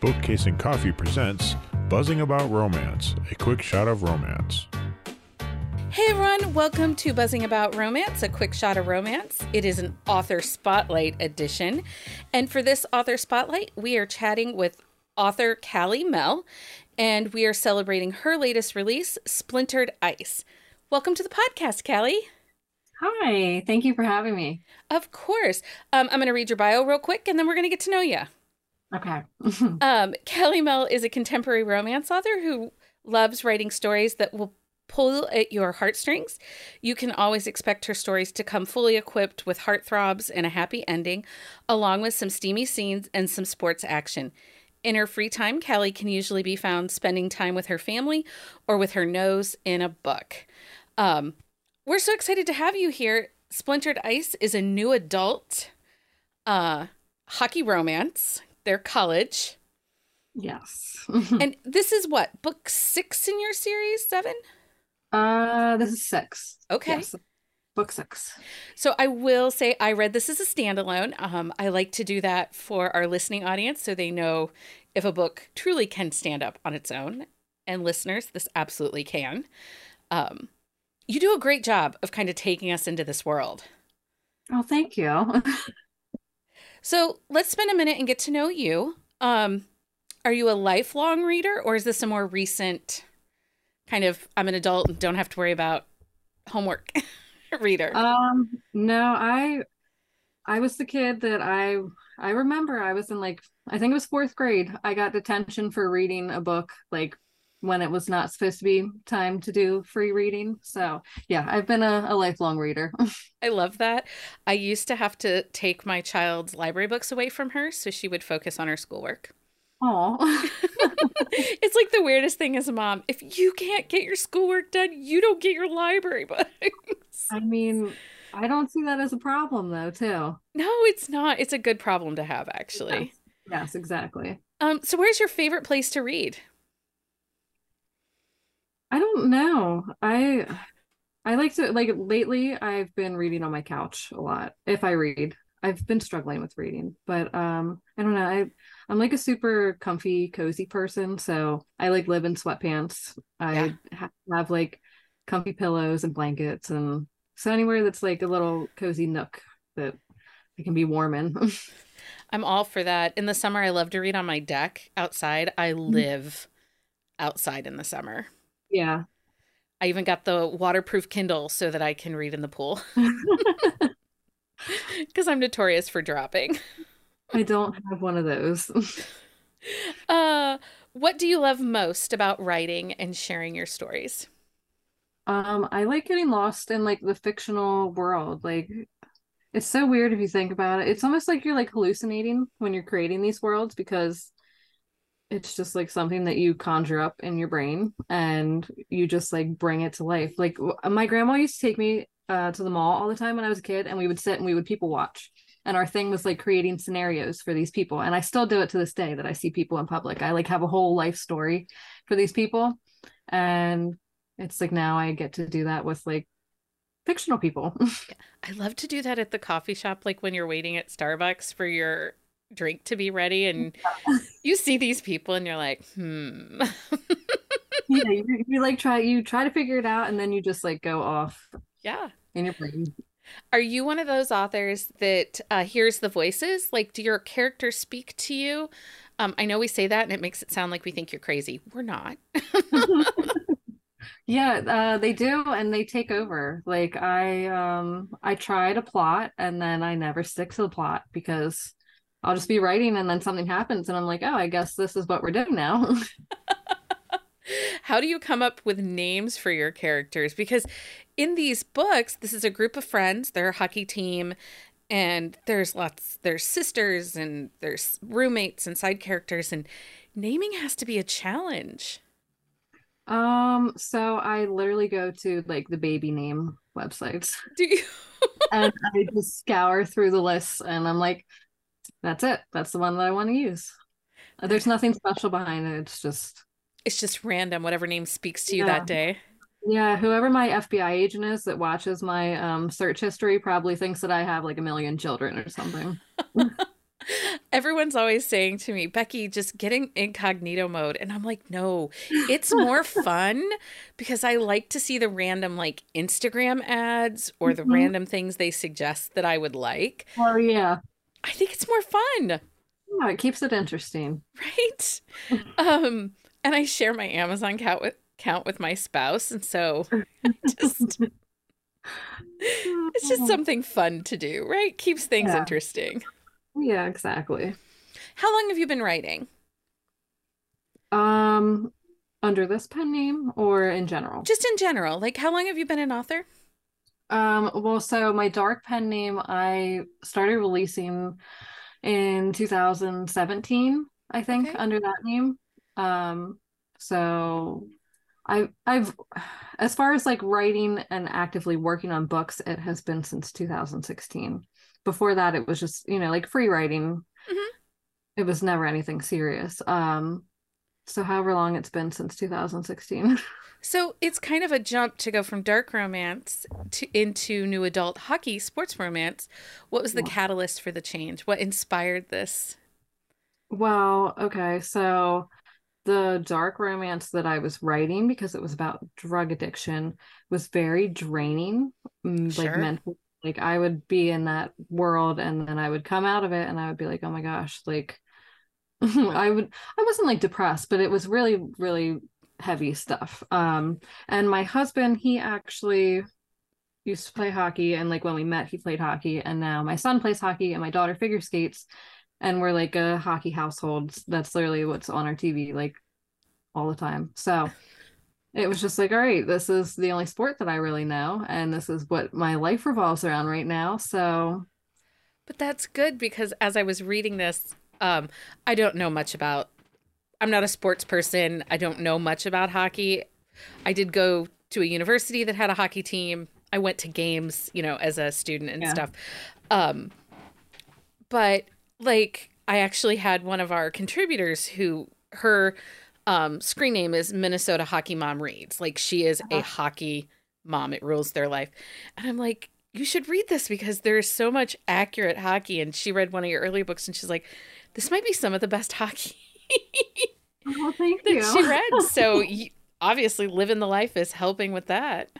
Bookcase and Coffee presents Buzzing About Romance, a quick shot of romance. Hey everyone, welcome to Buzzing About Romance, a quick shot of romance. It is an author spotlight edition. And for this author spotlight, we are chatting with author Callie Mel, and we are celebrating her latest release, Splintered Ice. Welcome to the podcast, Callie. Hi, thank you for having me. Of course. Um, I'm going to read your bio real quick, and then we're going to get to know you. Okay. um, Callie Mell is a contemporary romance author who loves writing stories that will pull at your heartstrings. You can always expect her stories to come fully equipped with heartthrobs and a happy ending, along with some steamy scenes and some sports action. In her free time, Kelly can usually be found spending time with her family or with her nose in a book. Um, we're so excited to have you here. Splintered Ice is a new adult uh, hockey romance their college. Yes. and this is what, book six in your series? Seven? Uh, this is six. Okay. Yes. Book six. So I will say I read this as a standalone. Um, I like to do that for our listening audience so they know if a book truly can stand up on its own. And listeners, this absolutely can. Um, you do a great job of kind of taking us into this world. Oh, thank you. So let's spend a minute and get to know you. Um, are you a lifelong reader, or is this a more recent kind of I'm an adult and don't have to worry about homework reader? Um, no, I I was the kid that I I remember I was in like I think it was fourth grade. I got detention for reading a book like when it was not supposed to be time to do free reading. So, yeah, I've been a, a, lifelong reader. I love that. I used to have to take my child's library books away from her so she would focus on her schoolwork. Oh. it's like the weirdest thing as a mom. If you can't get your schoolwork done, you don't get your library books. I mean, I don't see that as a problem though, too. No, it's not. It's a good problem to have actually. Yes, yes exactly. Um so where's your favorite place to read? I don't know. I I like to like lately I've been reading on my couch a lot. If I read. I've been struggling with reading, but um I don't know. I I'm like a super comfy, cozy person, so I like live in sweatpants. I yeah. have like comfy pillows and blankets and so anywhere that's like a little cozy nook that I can be warm in. I'm all for that. In the summer I love to read on my deck outside. I mm-hmm. live outside in the summer. Yeah. I even got the waterproof Kindle so that I can read in the pool. Because I'm notorious for dropping. I don't have one of those. uh, what do you love most about writing and sharing your stories? Um, I like getting lost in like the fictional world. Like it's so weird if you think about it. It's almost like you're like hallucinating when you're creating these worlds because it's just like something that you conjure up in your brain and you just like bring it to life. Like my grandma used to take me uh, to the mall all the time when i was a kid and we would sit and we would people watch. And our thing was like creating scenarios for these people. And i still do it to this day that i see people in public. I like have a whole life story for these people. And it's like now i get to do that with like fictional people. I love to do that at the coffee shop like when you're waiting at starbucks for your drink to be ready and you see these people and you're like hmm. Yeah you, you like try you try to figure it out and then you just like go off yeah. in your brain. Are you one of those authors that uh, hears the voices? Like do your characters speak to you? Um, i know we say that and it makes it sound like we think you're crazy. We're not. Yeah uh, they do and they take over. Like i um i try to plot and then i never stick to the plot because I'll just be writing and then something happens and I'm like, oh, I guess this is what we're doing now. How do you come up with names for your characters? Because in these books, this is a group of friends, they're a hockey team, and there's lots, there's sisters and there's roommates and side characters, and naming has to be a challenge. Um, so I literally go to like the baby name websites. Do you? and I just scour through the lists and I'm like, that's it. That's the one that I want to use. Uh, there's nothing special behind it. It's just it's just random. Whatever name speaks to you yeah. that day. Yeah, whoever my FBI agent is that watches my um, search history probably thinks that I have like a million children or something. everyone's always saying to me, Becky, just get in incognito mode. And I'm like, no, it's more fun because I like to see the random like Instagram ads or the Mhm. random things they suggest that I would like. Oh yeah. I think it's more fun, Yeah, it keeps it interesting. right? um, and I share my Amazon account with count with my spouse, and so just it's just something fun to do, right? Keeps things Yeah. interesting. Yeah, exactly. How long have you been writing? Um, under this pen name or in general? Just in general, like how long have you been an author? Um, well, so my dark pen name I started releasing in 2017, I think, Okay. under that name. Um, so I I've as far as like writing and actively working on books, it has been since 2016. Before that, it was just, you know, like free writing. Mhm. It was never anything serious. Um, so however long it's been since 2016. So it's kind of a jump to go from dark romance to into new adult hockey sports romance. What was the Yeah. catalyst for the change? What inspired this? Well, okay, so the dark romance that I was writing because it was about drug addiction was very draining, mm, like Sure. mental. Like I would be in that world and then I would come out of it and I would be like, oh my gosh, like I would I wasn't like depressed, but it was really, really heavy stuff. Um, and my husband, he actually used to play hockey and like when we met, he played hockey and now my son plays hockey and my daughter figure skates and we're like a hockey household. That's literally what's on our TV like all the time. So it was just like, all right, this is the only sport that I really know, and this is what my life revolves around right now. So But that's good because as I was reading this, um, I don't know much about. I'm not a sports person. I don't know much about hockey. I did go to a university that had a hockey team. I went to games, you know, as a student and Yeah. stuff. Um, but like, I actually had one of our contributors who her um, screen name is Minnesota Hockey Mom Reads. Like, she is a Uh-huh. hockey mom. It rules their life. And I'm like, you should read this because there's so much accurate hockey. And she read one of your earlier books and she's like, this might be some of the best hockey well, thank that you. she read. So you, obviously, living the life is helping with that.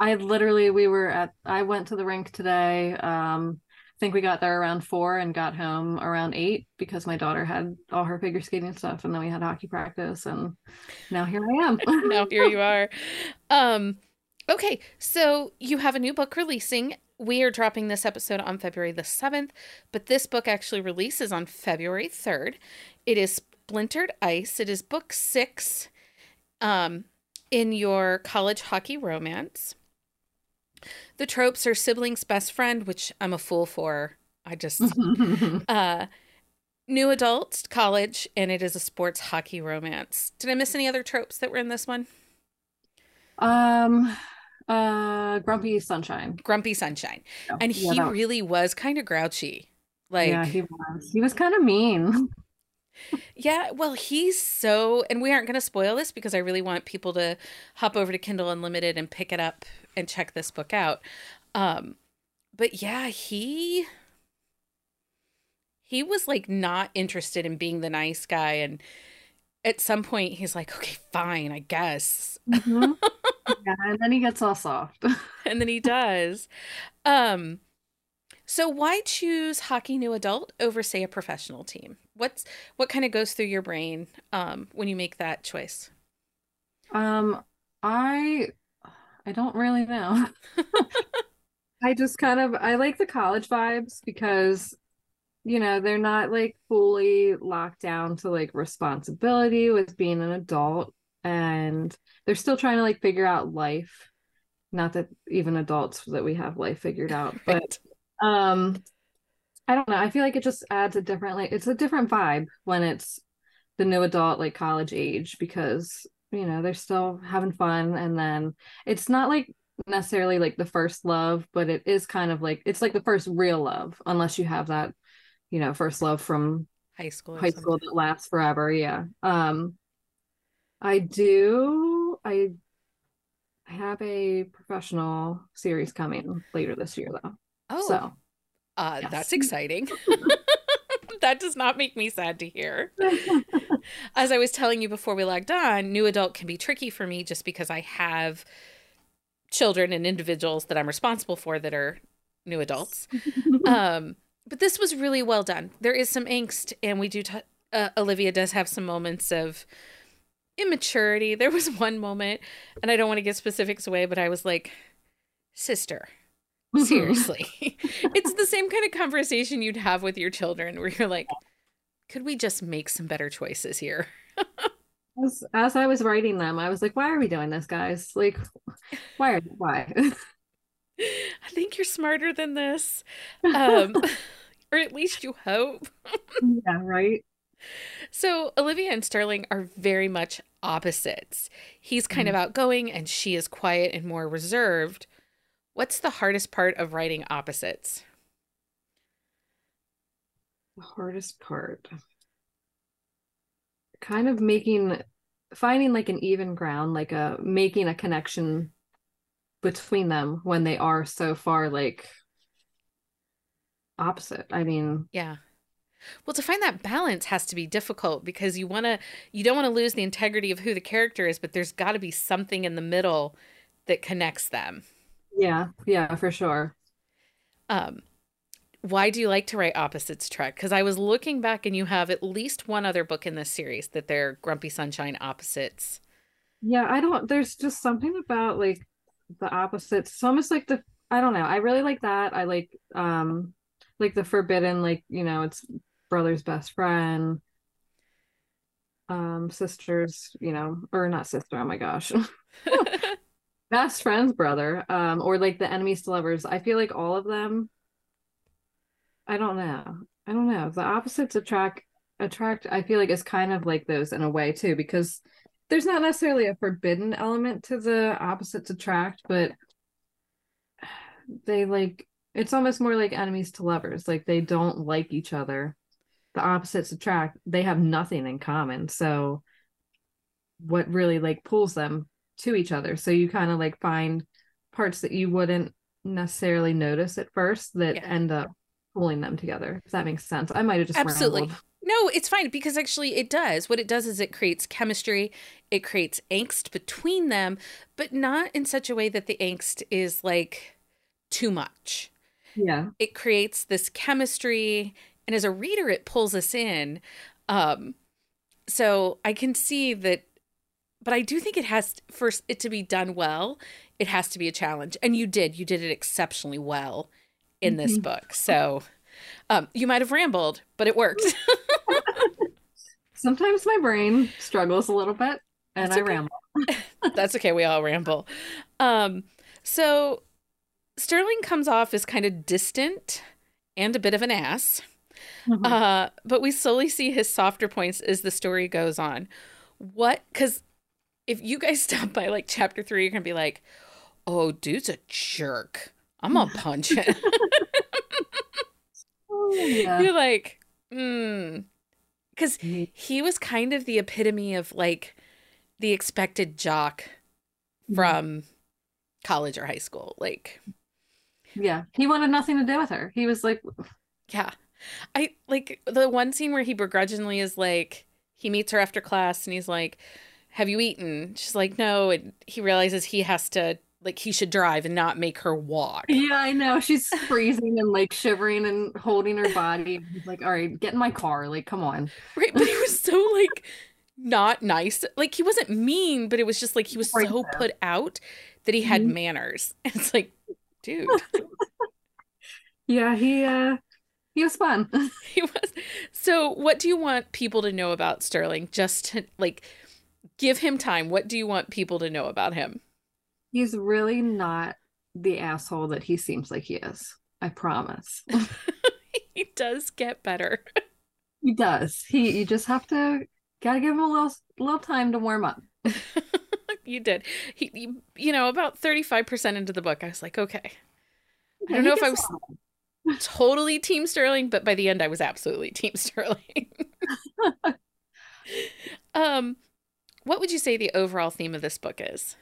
I literally we were at I went to the rink today. Um I think we got there around four and got home around eight because my daughter had all her figure skating stuff and then we had hockey practice and now here I am. now here you are. Um, okay, so you have a new book releasing. We are dropping this episode on February the 7th, but this book actually releases on February 3rd. It is Splintered Ice. It is book six um, in your college hockey romance. The tropes are siblings best friend, which I'm a fool for. I just uh new adult college and it is a sports hockey romance. Did I miss any other tropes that were in this one? um uh Grumpy Sunshine. Grumpy Sunshine. And yeah, he really was kind of grouchy. Like yeah, he was. He was kind of mean. Yeah, well, he's so, and we aren't going to spoil this because I really want people to hop over to Kindle Unlimited and pick it up and check this book out. Um, but yeah, he he was like not interested in being the nice guy, and at some point he's like, "Okay, fine, I guess," Mhm. and then he gets all soft. and then he does. Um, so why choose hockey new adult over, say, a professional team? What's what kind of goes through your brain um, when you make that choice? Um, I I don't really know. I just kind of I like the college vibes because you know, they're not like fully locked down to like responsibility with being an adult and they're still trying to like figure out life. Not that even adults that we have life figured out, but Right. um I don't know. I feel like it just adds a different like it's a different vibe when it's the new adult like college age because you know they're still having fun and then it's not like necessarily like the first love but it is kind of like it's like the first real love unless you have that you know first love from high school. high something. school that lasts forever yeah um I do I I have a professional series coming later this year though Oh, so uh, yes. that's exciting. that does not make me sad to hear. As I was telling you before we logged on, new adult can be tricky for me just because I have children and individuals that I'm responsible for that are new adults. um, but this was really well done. There is some angst, and we do. T- uh, Olivia does have some moments of immaturity. There was one moment, and I don't want to give specifics away, but I was like, "Sister, seriously." it's the same kind of conversation you'd have with your children, where you're like, "Could we just make some better choices here?" as, as I was writing them, I was like, "Why are we doing this, guys? Like, why? Are, why?" I think you're smarter than this. Um, or at least you hope. yeah, right. So, Olivia and Sterling are very much opposites. He's kind mm-hmm. of outgoing and she is quiet and more reserved. What's the hardest part of writing opposites? The hardest part. Kind of making finding like an even ground, like a making a connection between them when they are so far like opposite. I mean, yeah. Well, to find that balance has to be difficult because you want to you don't want to lose the integrity of who the character is, but there's got to be something in the middle that connects them. Yeah, yeah, for sure. Um why do you like to write opposites Trek? Because I was looking back and you have at least one other book in this series that they're Grumpy Sunshine opposites. Yeah, I don't there's just something about like the opposites. It's almost like the I don't know. I really like that. I like um like the forbidden, like, you know, it's brother's best friend, um, sisters, you know, or not sister, oh my gosh. best friend's brother, um, or like the enemies to lovers. I feel like all of them I don't know. I don't know. The opposites attract attract I feel like is kind of like those in a way too, because there's not necessarily a forbidden element to the opposites attract, but they like it's almost more like enemies to lovers. Like they don't like each other. The opposites attract. They have nothing in common. So what really like pulls them to each other. So you kind of like find parts that you wouldn't necessarily notice at first that yeah. end up pulling them together. If that makes sense. I might have just absolutely. No, it's fine because actually it does. What it does is it creates chemistry, it creates angst between them, but not in such a way that the angst is like too much. Yeah. It creates this chemistry and as a reader it pulls us in. Um so I can see that but I do think it has for it to be done well, it has to be a challenge. And you did. You did it exceptionally well in this mm-hmm. book. So um, you might have rambled, but it worked. Sometimes my brain struggles a little bit and That's I okay. ramble. That's okay. We all ramble. Um, so Sterling comes off as kind of distant and a bit of an ass. Mm-hmm. Uh, but we slowly see his softer points as the story goes on. What? Because if you guys stop by like chapter three, you're going to be like, oh, dude's a jerk. I'm going to punch him. oh, yeah. You're like, hmm. Because he was kind of the epitome of like the expected jock mm-hmm. from college or high school. Like, yeah, he wanted nothing to do with her. He was like, yeah. I like the one scene where he begrudgingly is like, he meets her after class and he's like, Have you eaten? She's like, No. And he realizes he has to, like, he should drive and not make her walk. Yeah, I know. She's freezing and like shivering and holding her body. He's like, All right, get in my car. Like, come on. Right. But he was so like, not nice. Like, he wasn't mean, but it was just like he was right so there. put out that he had mm-hmm. manners. And it's like, dude. yeah, he uh he was fun. he was. So, what do you want people to know about Sterling? Just to like give him time. What do you want people to know about him? He's really not the asshole that he seems like he is. I promise. he does get better. he does. He you just have to gotta give him a little little time to warm up. you did. He, you, you know, about 35% into the book, I was like, okay. I don't know if I was totally Team Sterling, but by the end, I was absolutely Team Sterling. um, what would you say the overall theme of this book is?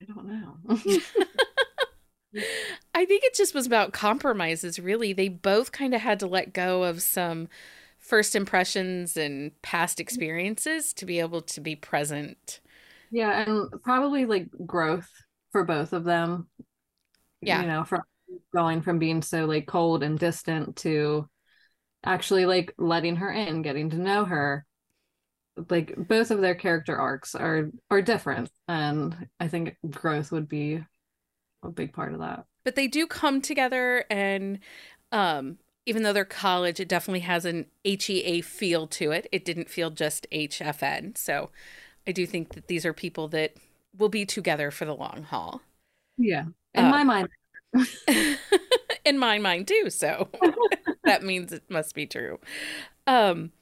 I don't know. I I think it just was about compromises, really. They both kind of had to let go of some first impressions and past experiences to be able to be present. Yeah, and probably like growth for both of them. Yeah. You know, from going from being so like cold and distant to actually like letting her in, getting to know her. Like both of their character arcs are are different and I think growth would be a big part of that. But they do come together and um even though they're college, it definitely has an HEA feel to it. It didn't feel just HFN. So I do think that these are people that will be together for the long haul. Yeah. In Uh, my mind. In my mind too, so that means it must be true. Um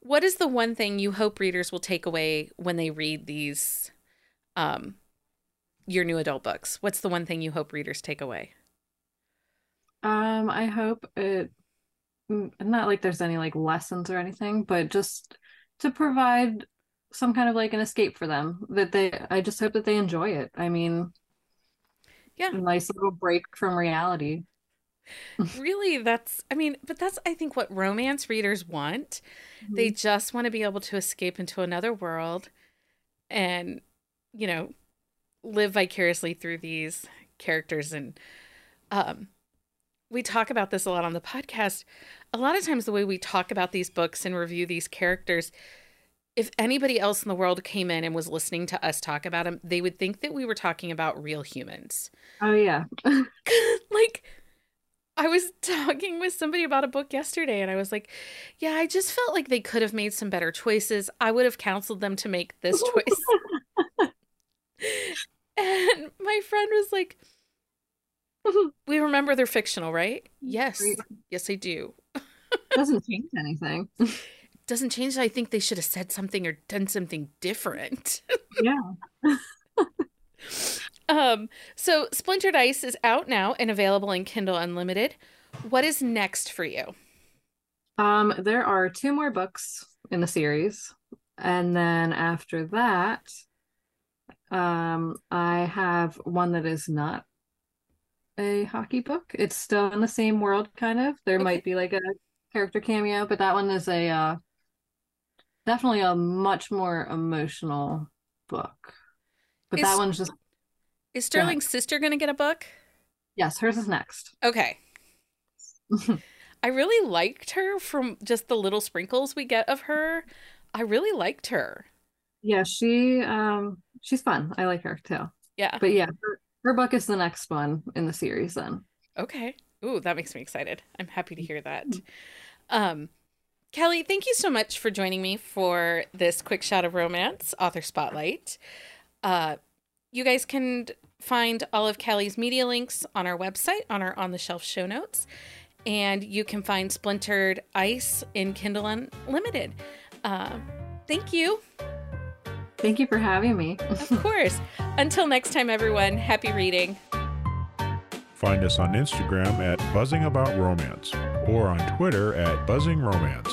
what is the one thing you hope readers will take away when they read these um your new adult books? What's the one thing you hope readers take away? Um, I hope it mm, not like there's any like lessons or anything, but just to provide some kind of like an escape for them that they I just hope that they enjoy it. I mean, Yeah. a nice little break from reality. really that's i mean but that's i think what romance readers want they just want to be able to escape into another world and you know live vicariously through these characters and um we talk about this a lot on the podcast a lot of times the way we talk about these books and review these characters if anybody else in the world came in and was listening to us talk about them they would think that we were talking about real humans Oh yeah. like I was talking with somebody about a book yesterday and I was like, yeah, I just felt like they could have made some better choices. I would have counseled them to make this choice. and my friend was like, we remember they're fictional, right? Yes. Yes, I do. Doesn't change anything. Doesn't change that I think they should have said something or done something different. Yeah. um, so Splintered Ice is out now and available in Kindle Unlimited. What is next for you? Um, there are two more books in the series, and then after that, um, I have one that is not a hockey book. It's still in the same world, kind of. There Okay. might be like a character cameo, but that one is a uh, definitely a much more emotional book. But Is- that one's just Is Sterling's sister going to get a book? yes, hers is next. Okay. I really liked her from just the little sprinkles we get of her. I really liked her. Yeah, she um she's fun. I like her too. Yeah. But yeah, her, her book is the next one in the series then. Okay. Ooh, that makes me excited. I'm happy to hear that. Um, Kelly, thank you so much for joining me for this quick shot of romance author spotlight. Uh, you guys can find all of Kelly's media links on our website on our on the shelf show notes, and you can find Splintered Ice in Kindle Unlimited. Uh, thank you. Thank you for having me. Of course. Until next time, everyone. Happy reading. Find us on Instagram at Buzzing About Romance or on Twitter at Buzzing Romance.